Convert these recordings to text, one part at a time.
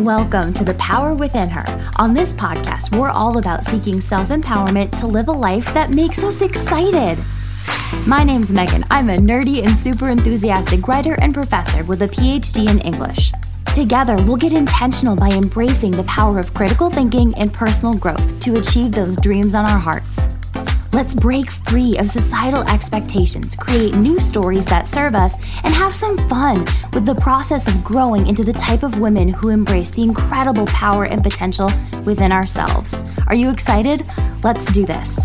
Welcome to The Power Within Her. On this podcast, we're all about seeking self empowerment to live a life that makes us excited. My name's Megan. I'm a nerdy and super enthusiastic writer and professor with a PhD in English. Together, we'll get intentional by embracing the power of critical thinking and personal growth to achieve those dreams on our hearts. Let's break free of societal expectations, create new stories that serve us, and have some fun with the process of growing into the type of women who embrace the incredible power and potential within ourselves. Are you excited? Let's do this.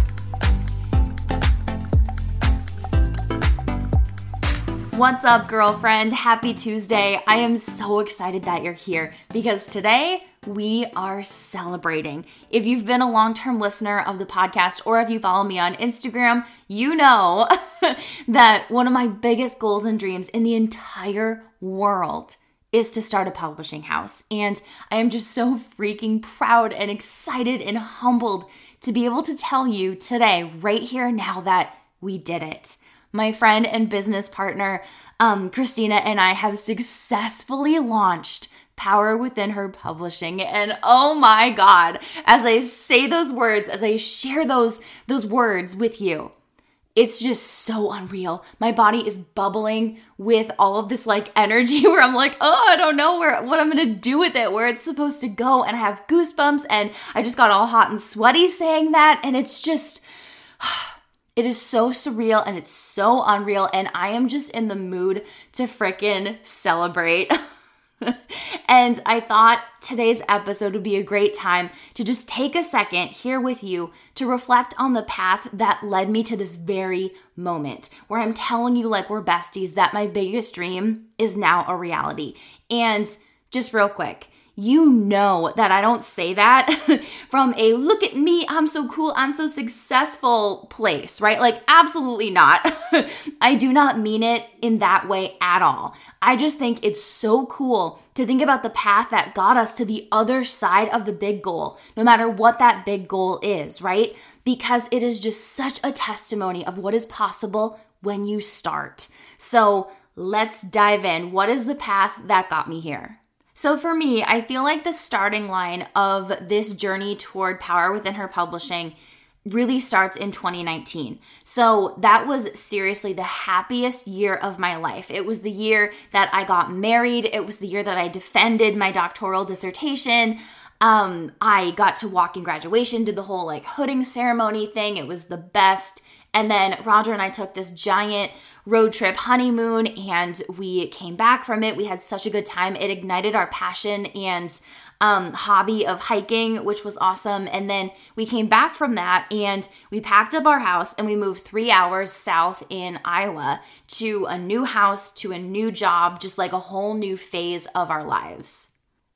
What's up, girlfriend? Happy Tuesday. I am so excited that you're here because today we are celebrating. If you've been a long term listener of the podcast or if you follow me on Instagram, you know that one of my biggest goals and dreams in the entire world is to start a publishing house. And I am just so freaking proud and excited and humbled to be able to tell you today, right here now, that we did it. My friend and business partner, um, Kristina, and I have successfully launched power within her publishing. And oh my god as i say those words as i share those those words with you it's just so unreal. My body is bubbling with all of this like energy where i'm like oh i don't know where what i'm gonna do with it where it's supposed to go. And i have goosebumps and i just got all hot and sweaty saying that. And it's just it is so surreal and it's so unreal. And i am just in the mood to fricking celebrate and I thought today's episode would be a great time to just take a second here with you to reflect on the path that led me to this very moment where I'm telling you, like we're besties, that my biggest dream is now a reality. And just real quick, you know that I don't say that from a look at me, I'm so cool, I'm so successful place, right? Like, absolutely not. I do not mean it in that way at all. I just think it's so cool to think about the path that got us to the other side of the big goal, no matter what that big goal is, right? Because it is just such a testimony of what is possible when you start. So, let's dive in. What is the path that got me here? So for me, I feel like the starting line of this journey toward power within her publishing really starts in 2019. So that was seriously the happiest year of my life. It was the year that I got married, it was the year that I defended my doctoral dissertation. Um, I got to walk in graduation, did the whole like hooding ceremony thing. It was the best. And then Roger and I took this giant road trip honeymoon and we came back from it. We had such a good time. It ignited our passion and um, hobby of hiking, which was awesome. And then we came back from that and we packed up our house and we moved three hours south in Iowa to a new house, to a new job, just like a whole new phase of our lives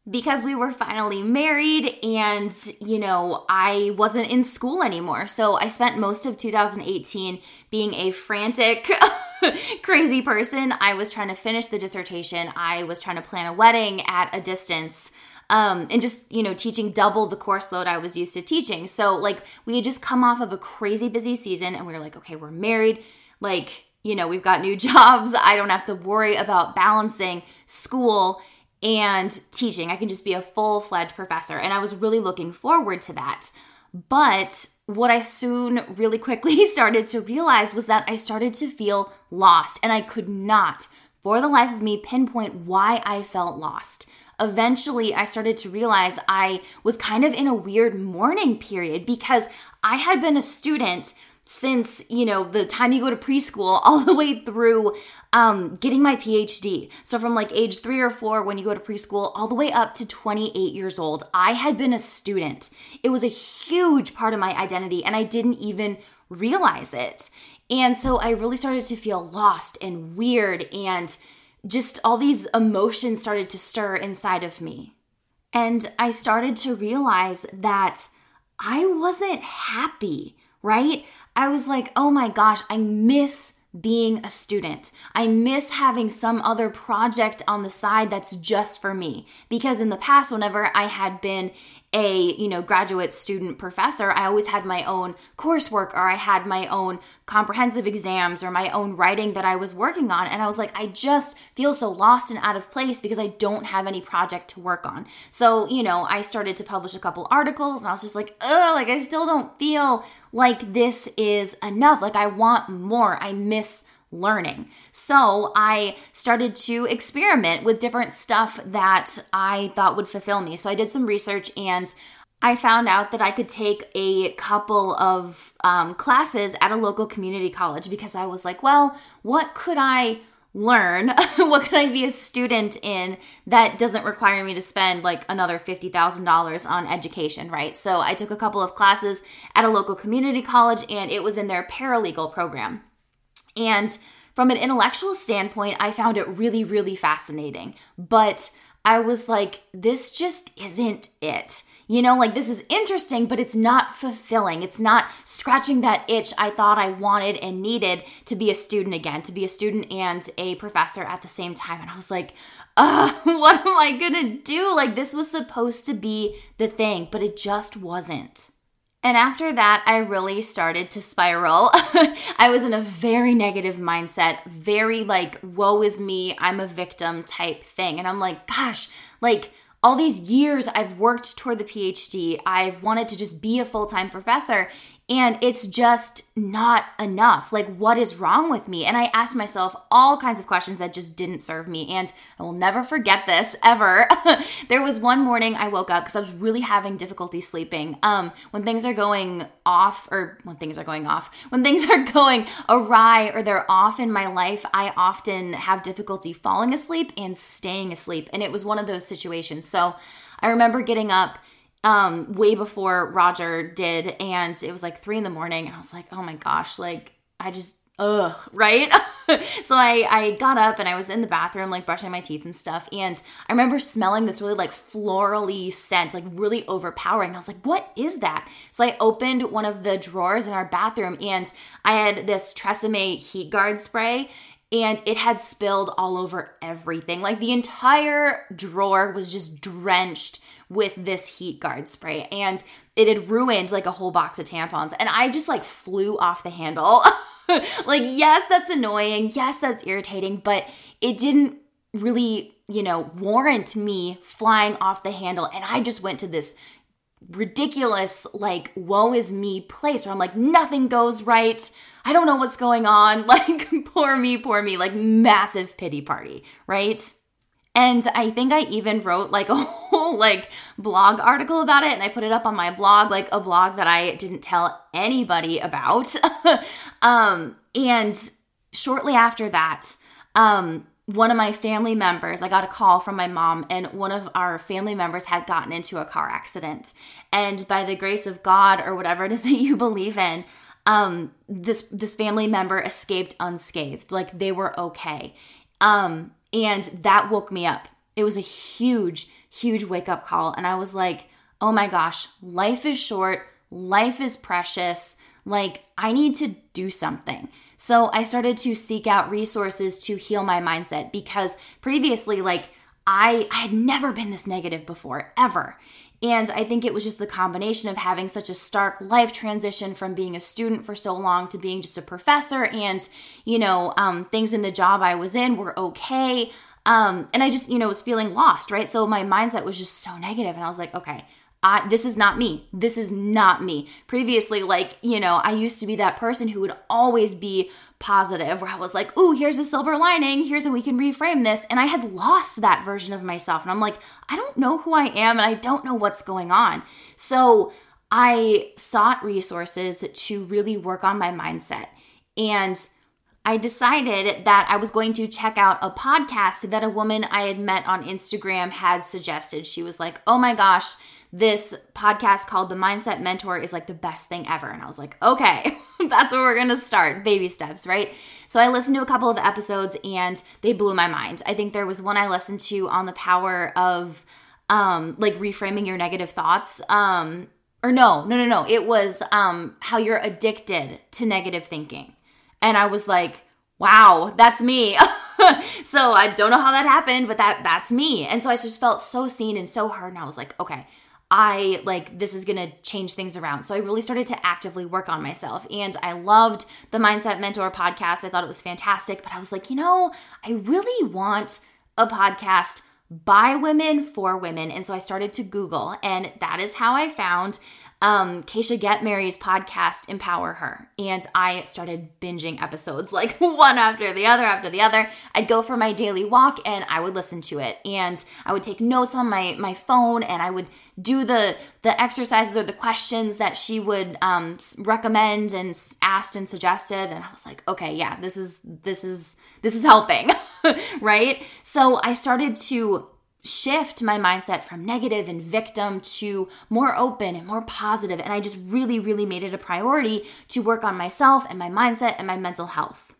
because we were finally married and you know I wasn't in school anymore. So I spent most of 2018 being a frantic crazy person. I was trying to finish the dissertation. I was trying to plan a wedding at a distance. Um, and just you know teaching double the course load I was used to teaching. So like we had just come off of a crazy busy season and we were like okay, we're married. Like, you know, we've got new jobs. I don't have to worry about balancing school and teaching. I can just be a full fledged professor. And I was really looking forward to that. But what I soon really quickly started to realize was that I started to feel lost, and I could not, for the life of me, pinpoint why I felt lost. Eventually, I started to realize I was kind of in a weird mourning period because I had been a student since you know the time you go to preschool all the way through um, getting my phd so from like age three or four when you go to preschool all the way up to 28 years old i had been a student. It was a huge part of my identity and i didn't even realize it. And so i really started to feel lost and weird and just all these emotions started to stir inside of me. And i started to realize that i wasn't happy right I was like, oh my gosh, I miss being a student. I miss having some other project on the side that's just for me. Because in the past, whenever I had been a you know graduate student professor i always had my own coursework or i had my own comprehensive exams or my own writing that i was working on. And i was like i just feel so lost and out of place because i don't have any project to work on. So you know i started to publish a couple articles and i was just like oh like i still don't feel like this is enough. Like i want more. I miss learning. So I started to experiment with different stuff that I thought would fulfill me. So I did some research and I found out that I could take a couple of um, classes at a local community college because I was like, well, what could I learn? what could I be a student in that doesn't require me to spend like another $50,000 on education, right? So I took a couple of classes at a local community college and it was in their paralegal program. And from an intellectual standpoint, I found it really, really fascinating. But I was like, this just isn't it. You know, like this is interesting, but it's not fulfilling. It's not scratching that itch I thought I wanted and needed to be a student again, to be a student and a professor at the same time. And I was like, uh, what am I gonna do? Like, this was supposed to be the thing, but it just wasn't. And after that, I really started to spiral. I was in a very negative mindset, very like, woe is me, I'm a victim type thing. And I'm like, gosh, like, all these years I've worked toward the PhD, I've wanted to just be a full time professor, and it's just not enough. Like, what is wrong with me? And I asked myself all kinds of questions that just didn't serve me. And I will never forget this ever. there was one morning I woke up because I was really having difficulty sleeping. Um, when things are going off, or when things are going off, when things are going awry or they're off in my life, I often have difficulty falling asleep and staying asleep. And it was one of those situations. So I remember getting up um, way before Roger did, and it was like three in the morning. I was like, oh my gosh, like I just ugh, right? so I I got up and I was in the bathroom like brushing my teeth and stuff and I remember smelling this really like florally scent, like really overpowering. I was like, "What is that?" So I opened one of the drawers in our bathroom and I had this Tresemme heat guard spray and it had spilled all over everything. Like the entire drawer was just drenched with this heat guard spray and it had ruined like a whole box of tampons and I just like flew off the handle. like yes, that's annoying. Yes, that's irritating, but it didn't really, you know, warrant me flying off the handle and I just went to this ridiculous like woe is me place where I'm like nothing goes right. I don't know what's going on. Like poor me, poor me, like massive pity party, right? And I think I even wrote like a whole like blog article about it and I put it up on my blog, like a blog that I didn't tell anybody about. um, and shortly after that, um, one of my family members, I got a call from my mom, and one of our family members had gotten into a car accident. And by the grace of God, or whatever it is that you believe in, um, this this family member escaped unscathed. Like they were okay. Um, and that woke me up. It was a huge, huge wake up call. And I was like, oh my gosh, life is short, life is precious. Like, I need to do something. So I started to seek out resources to heal my mindset because previously, like, I, I had never been this negative before, ever. And I think it was just the combination of having such a stark life transition from being a student for so long to being just a professor. And, you know, um, things in the job I was in were okay. Um, and I just, you know, was feeling lost, right? So my mindset was just so negative, And I was like, okay, I, this is not me. This is not me. Previously, like, you know, I used to be that person who would always be positive, where I was like, ooh, here's a silver lining. Here's how we can reframe this. And I had lost that version of myself. And I'm like, I don't know who I am and I don't know what's going on. So I sought resources to really work on my mindset. And I decided that I was going to check out a podcast that a woman I had met on Instagram had suggested. She was like, oh my gosh, this podcast called The Mindset Mentor is like the best thing ever. And I was like, okay, that's where we're gonna start. Baby steps, right? So I listened to a couple of episodes and they blew my mind. I think there was one I listened to on the power of um like reframing your negative thoughts. Um or no, no, no, no. It was um how you're addicted to negative thinking. And I was like, wow, that's me. so I don't know how that happened, but that that's me. And so I just felt so seen and so heard and I was like, okay, I like this is gonna change things around. So I really started to actively work on myself. And I loved the Mindset Mentor podcast. I thought it was fantastic, but I was like, you know, I really want a podcast by women for women. And so I started to Google, and that is how I found um, Keisha Get Mary's podcast, Empower Her. And I started binging episodes like one after the other after the other. I'd go for my daily walk and I would listen to it. And I would take notes on my, my phone and I would do the, the exercises or the questions that she would um, recommend and asked and suggested. And I was like, okay, yeah, this is, this is, this is helping, right? So I started to shift my mindset from negative and victim to more open and more positive and I just really really made it a priority to work on myself and my mindset and my mental health.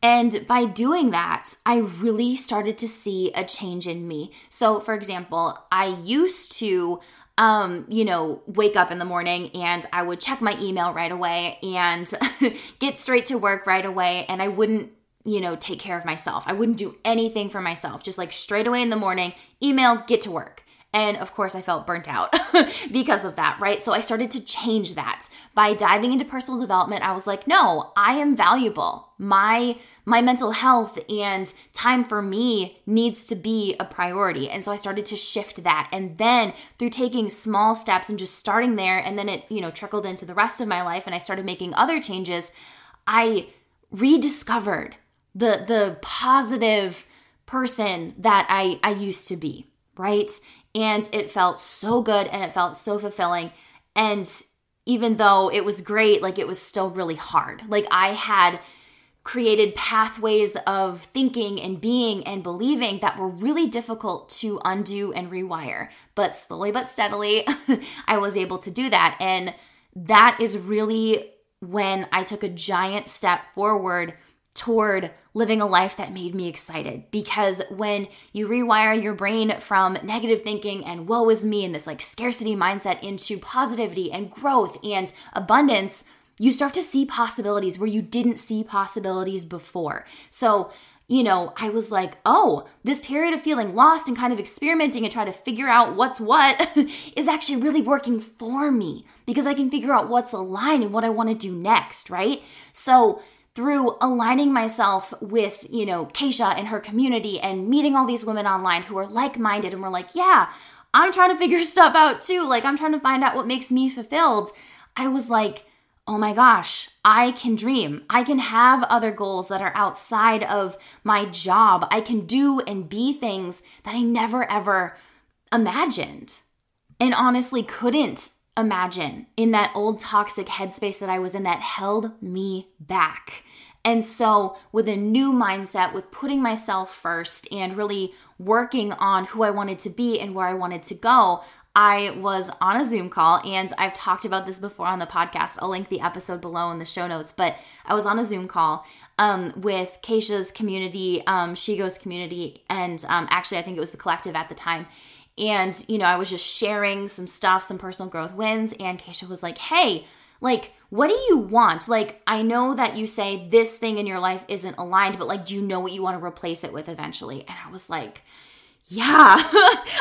And by doing that, I really started to see a change in me. So, for example, I used to um, you know, wake up in the morning and I would check my email right away and get straight to work right away and I wouldn't you know, take care of myself. I wouldn't do anything for myself. Just like straight away in the morning, email, get to work. And of course, I felt burnt out because of that, right? So I started to change that. By diving into personal development, I was like, no, I am valuable. My my mental health and time for me needs to be a priority. And so I started to shift that. And then through taking small steps and just starting there and then it, you know, trickled into the rest of my life and I started making other changes, I rediscovered the the positive person that I I used to be, right? And it felt so good and it felt so fulfilling and even though it was great, like it was still really hard. Like I had created pathways of thinking and being and believing that were really difficult to undo and rewire. But slowly but steadily, I was able to do that. And that is really when I took a giant step forward toward living a life that made me excited. Because when you rewire your brain from negative thinking and woe is me and this like scarcity mindset into positivity and growth and abundance, you start to see possibilities where you didn't see possibilities before. So, you know, I was like, oh, this period of feeling lost and kind of experimenting and trying to figure out what's what is actually really working for me because I can figure out what's aligned and what I want to do next, right? So, through aligning myself with, you know, Keisha and her community and meeting all these women online who are like minded and were like, yeah, I'm trying to figure stuff out too. Like, I'm trying to find out what makes me fulfilled. I was like, oh my gosh, I can dream. I can have other goals that are outside of my job. I can do and be things that I never ever imagined and honestly couldn't imagine in that old toxic headspace that I was in that held me back. And so, with a new mindset, with putting myself first and really working on who I wanted to be and where I wanted to go, I was on a Zoom call, and I've talked about this before on the podcast. I'll link the episode below in the show notes, but I was on a Zoom call um, with Keisha's community, um, She Goes community, and um, actually, I think it was the collective at the time. And, you know, I was just sharing some stuff, some personal growth wins, and Keisha was like, hey, like, what do you want? Like, I know that you say this thing in your life isn't aligned, but like, do you know what you want to replace it with eventually? And I was like, yeah,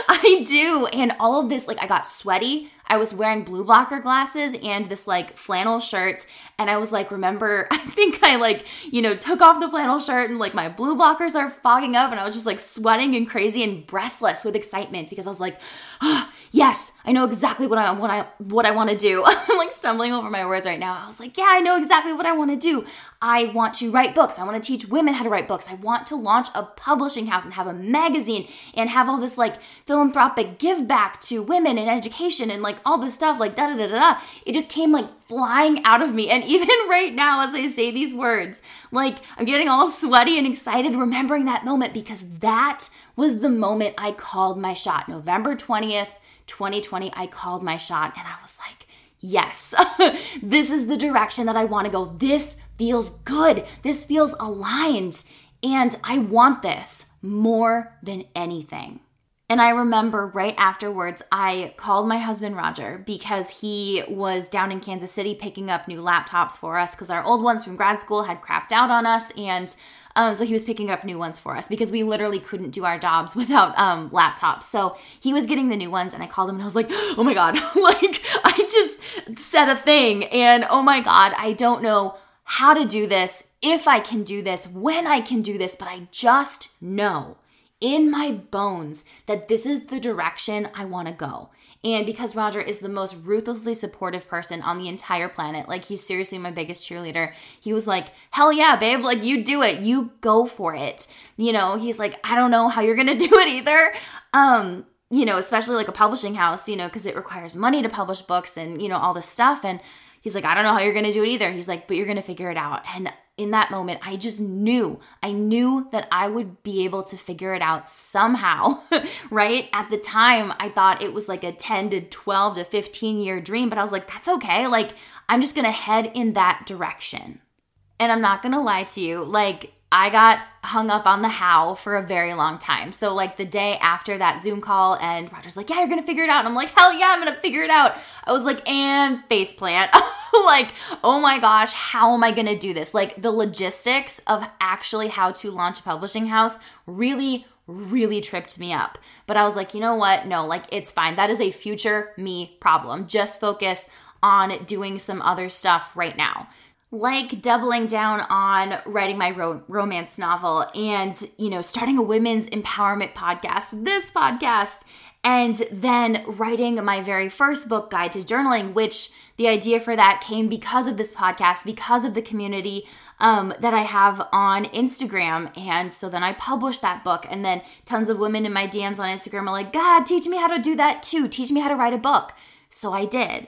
I do. And all of this, like, I got sweaty. I was wearing blue blocker glasses and this like flannel shirt. And I was like, remember, I think I like, you know, took off the flannel shirt and like my blue blockers are fogging up. And I was just like sweating and crazy and breathless with excitement because I was like, oh, yes, I know exactly what I what I what I want to do. I'm like stumbling over my words right now. I was like, yeah, I know exactly what I want to do. I want to write books. I want to teach women how to write books. I want to launch a publishing house and have a magazine and have all this like philanthropic give back to women and education and like all this stuff like da da da da. It just came like flying out of me. And even right now as I say these words, like I'm getting all sweaty and excited remembering that moment because that was the moment I called my shot. November 20th, 2020, I called my shot and I was like, yes, this is the direction that I want to go. This feels good. This feels aligned. And I want this more than anything. And I remember right afterwards, I called my husband Roger because he was down in Kansas City picking up new laptops for us because our old ones from grad school had crapped out on us. And Um, so he was picking up new ones for us because we literally couldn't do our jobs without um, laptops. So he was getting the new ones, and I called him and I was like, oh my God, like I just said a thing. And oh my God, I don't know how to do this, if I can do this, when I can do this, but I just know in my bones that this is the direction I want to go. And because Roger is the most ruthlessly supportive person on the entire planet, like he's seriously my biggest cheerleader, he was like, Hell yeah, babe, like you do it, you go for it. You know, he's like, I don't know how you're gonna do it either. Um, you know, especially like a publishing house, you know, because it requires money to publish books and, you know, all this stuff. And he's like, I don't know how you're gonna do it either. He's like, but you're gonna figure it out. And in that moment, I just knew, I knew that I would be able to figure it out somehow, right? At the time, I thought it was like a 10 to 12 to 15 year dream, but I was like, that's okay. Like, I'm just gonna head in that direction. And I'm not gonna lie to you, like, I got hung up on the how for a very long time. So, like the day after that Zoom call, and Roger's like, Yeah, you're gonna figure it out. And I'm like, Hell yeah, I'm gonna figure it out. I was like, And face plant. like, oh my gosh, how am I gonna do this? Like, the logistics of actually how to launch a publishing house really, really tripped me up. But I was like, you know what? No, like, it's fine. That is a future me problem. Just focus on doing some other stuff right now like doubling down on writing my ro- romance novel and you know starting a women's empowerment podcast this podcast and then writing my very first book guide to journaling which the idea for that came because of this podcast because of the community um, that i have on instagram. And so then i published that book and then tons of women in my dms on instagram are like god teach me how to do that too. Teach me how to write a book. So i did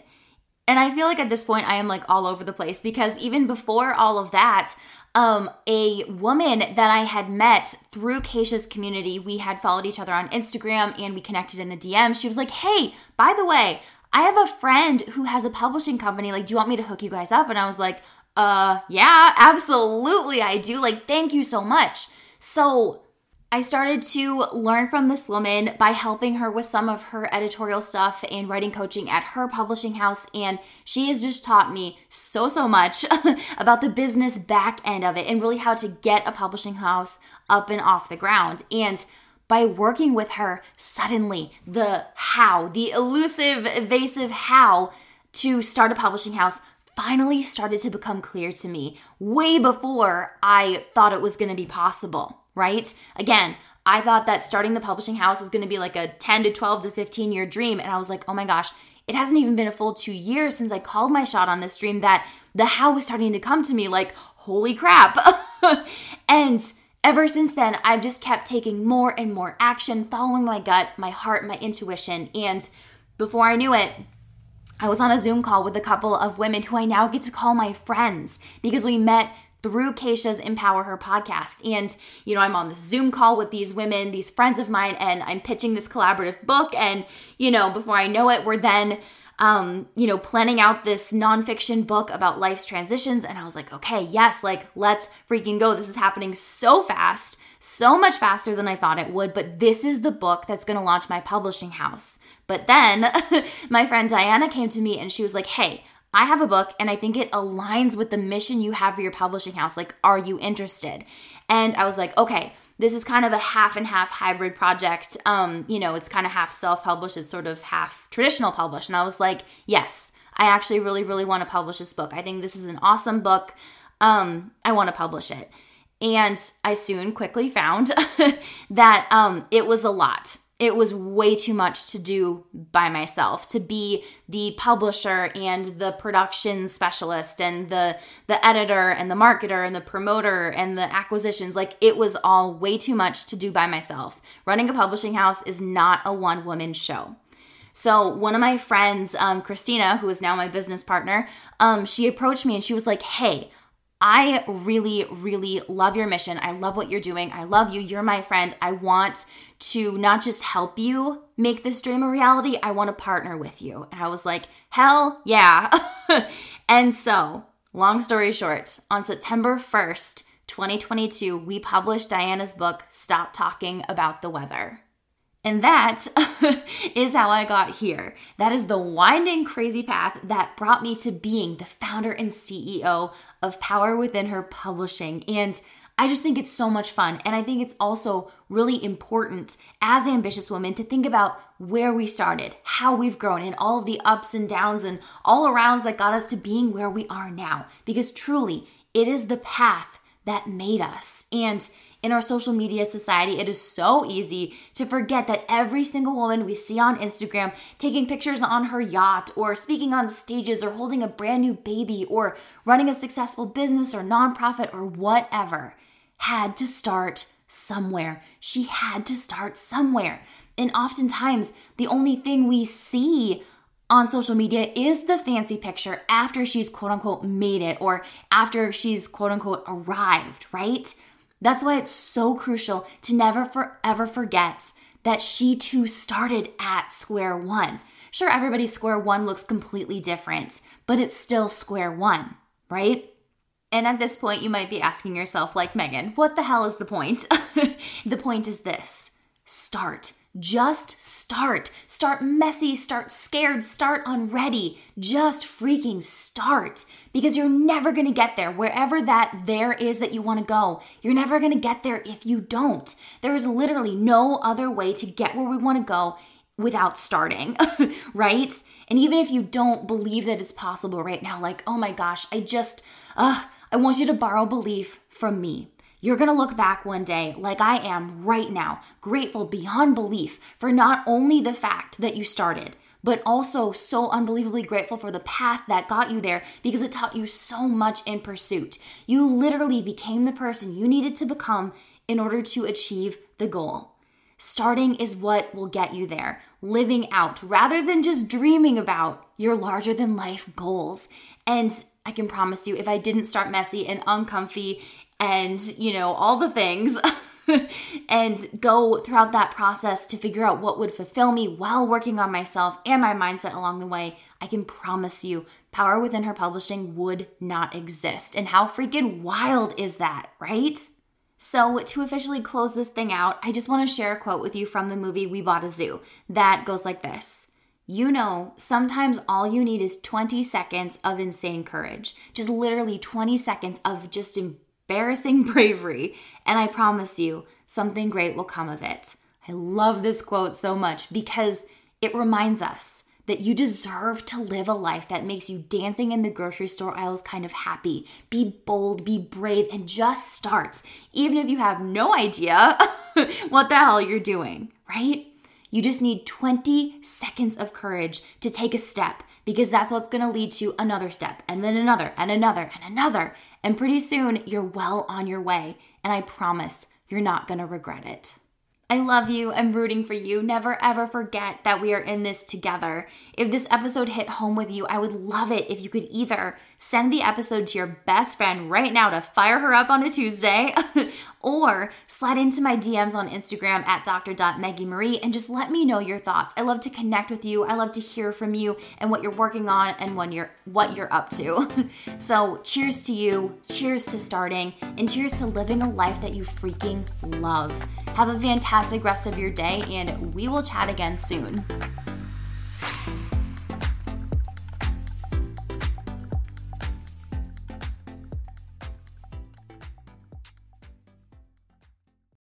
and I feel like at this point I am like all over the place because even before all of that, um, a woman that I had met through Keisha's community, we had followed each other on Instagram and we connected in the DM. She was like, Hey, by the way, I have a friend who has a publishing company. Like, do you want me to hook you guys up? And I was like, uh, yeah, absolutely, I do. Like, thank you so much. So I started to learn from this woman by helping her with some of her editorial stuff and writing coaching at her publishing house. And she has just taught me so, so much about the business back end of it and really how to get a publishing house up and off the ground. And by working with her, suddenly the how, the elusive, evasive how to start a publishing house finally started to become clear to me way before I thought it was going to be possible right? Again, I thought that starting the publishing house was going to be like a 10 to 12 to 15 year dream. And I was like, oh my gosh, it hasn't even been a full two years since I called my shot on this dream that the how was starting to come to me like, holy crap. and ever since then, I've just kept taking more and more action, following my gut, my heart, my intuition. And before I knew it, I was on a Zoom call with a couple of women who I now get to call my friends because we met through Keisha's Empower Her podcast. And, you know, I'm on this Zoom call with these women, these friends of mine, and I'm pitching this collaborative book. And, you know, before I know it, we're then, um, you know, planning out this nonfiction book about life's transitions. And I was like, okay, yes, like, let's freaking go. This is happening so fast, so much faster than I thought it would. But this is the book that's going to launch my publishing house. But then my friend Diana came to me and she was like, hey, I have a book and I think it aligns with the mission you have for your publishing house. Like, are you interested? And I was like, okay, this is kind of a half and half hybrid project. Um, you know, it's kind of half self published, it's sort of half traditional published. And I was like, yes, I actually really, really want to publish this book. I think this is an awesome book. Um, I want to publish it. And I soon quickly found that um, it was a lot it was way too much to do by myself to be the publisher and the production specialist and the the editor and the marketer and the promoter and the acquisitions. Like it was all way too much to do by myself. Running a publishing house is not a one woman show. So one of my friends um, Kristina who is now my business partner um, she approached me and she was like hey I really, really love your mission. I love what you're doing. I love you. You're my friend. I want to not just help you make this dream a reality, I want to partner with you. And I was like, hell yeah. and so, long story short, on September 1st, 2022, we published Diana's book, Stop Talking About the Weather. And that is how I got here. That is the winding, crazy path that brought me to being the founder and CEO of Power Within Her Publishing. And I just think it's so much fun. And I think it's also really important as ambitious women to think about where we started, how we've grown, and all of the ups and downs and all arounds that got us to being where we are now. Because truly, it is the path that made us. And in our social media society, it is so easy to forget that every single woman we see on Instagram taking pictures on her yacht or speaking on stages or holding a brand new baby or running a successful business or nonprofit or whatever had to start somewhere. She had to start somewhere. And oftentimes, the only thing we see on social media is the fancy picture after she's quote unquote made it or after she's quote unquote arrived, right? That's why it's so crucial to never forever forget that she too started at square one. Sure, everybody's square one looks completely different, but it's still square one, right? And at this point, you might be asking yourself, like Megan, what the hell is the point? the point is this start. Just start. Start messy, start scared, start unready. Just freaking start because you're never gonna get there. Wherever that there is that you wanna go, you're never gonna get there if you don't. There is literally no other way to get where we wanna go without starting, right? And even if you don't believe that it's possible right now, like, oh my gosh, I just, uh, I want you to borrow belief from me. You're gonna look back one day, like I am right now, grateful beyond belief for not only the fact that you started, but also so unbelievably grateful for the path that got you there because it taught you so much in pursuit. You literally became the person you needed to become in order to achieve the goal. Starting is what will get you there, living out rather than just dreaming about your larger than life goals. And I can promise you, if I didn't start messy and uncomfy and, you know, all the things. and go throughout that process to figure out what would fulfill me while working on myself and my mindset along the way, I can promise you Power Within Her Publishing would not exist. And how freaking wild is that, right? So, to officially close this thing out, I just want to share a quote with you from the movie We Bought a Zoo that goes like this You know, sometimes all you need is 20 seconds of insane courage, just literally 20 seconds of just embarrassing bravery, and I promise you, something great will come of it. I love this quote so much because it reminds us that you deserve to live a life that makes you dancing in the grocery store aisles kind of happy. Be bold, be brave, and just start, even if you have no idea what the hell you're doing, right? You just need 20 seconds of courage to take a step because that's what's gonna lead to another step, and then another, and another, and another. And pretty soon, you're well on your way. And I promise you're not gonna regret it. I love you. I'm rooting for you. Never ever forget that we are in this together. If this episode hit home with you, I would love it if you could either send the episode to your best friend right now to fire her up on a Tuesday, or slide into my DMs on Instagram at dr.meggymarie and just let me know your thoughts. I love to connect with you. I love to hear from you and what you're working on and when you're what you're up to. so, cheers to you, cheers to starting, and cheers to living a life that you freaking love. Have a fantastic rest of your day, and we will chat again soon.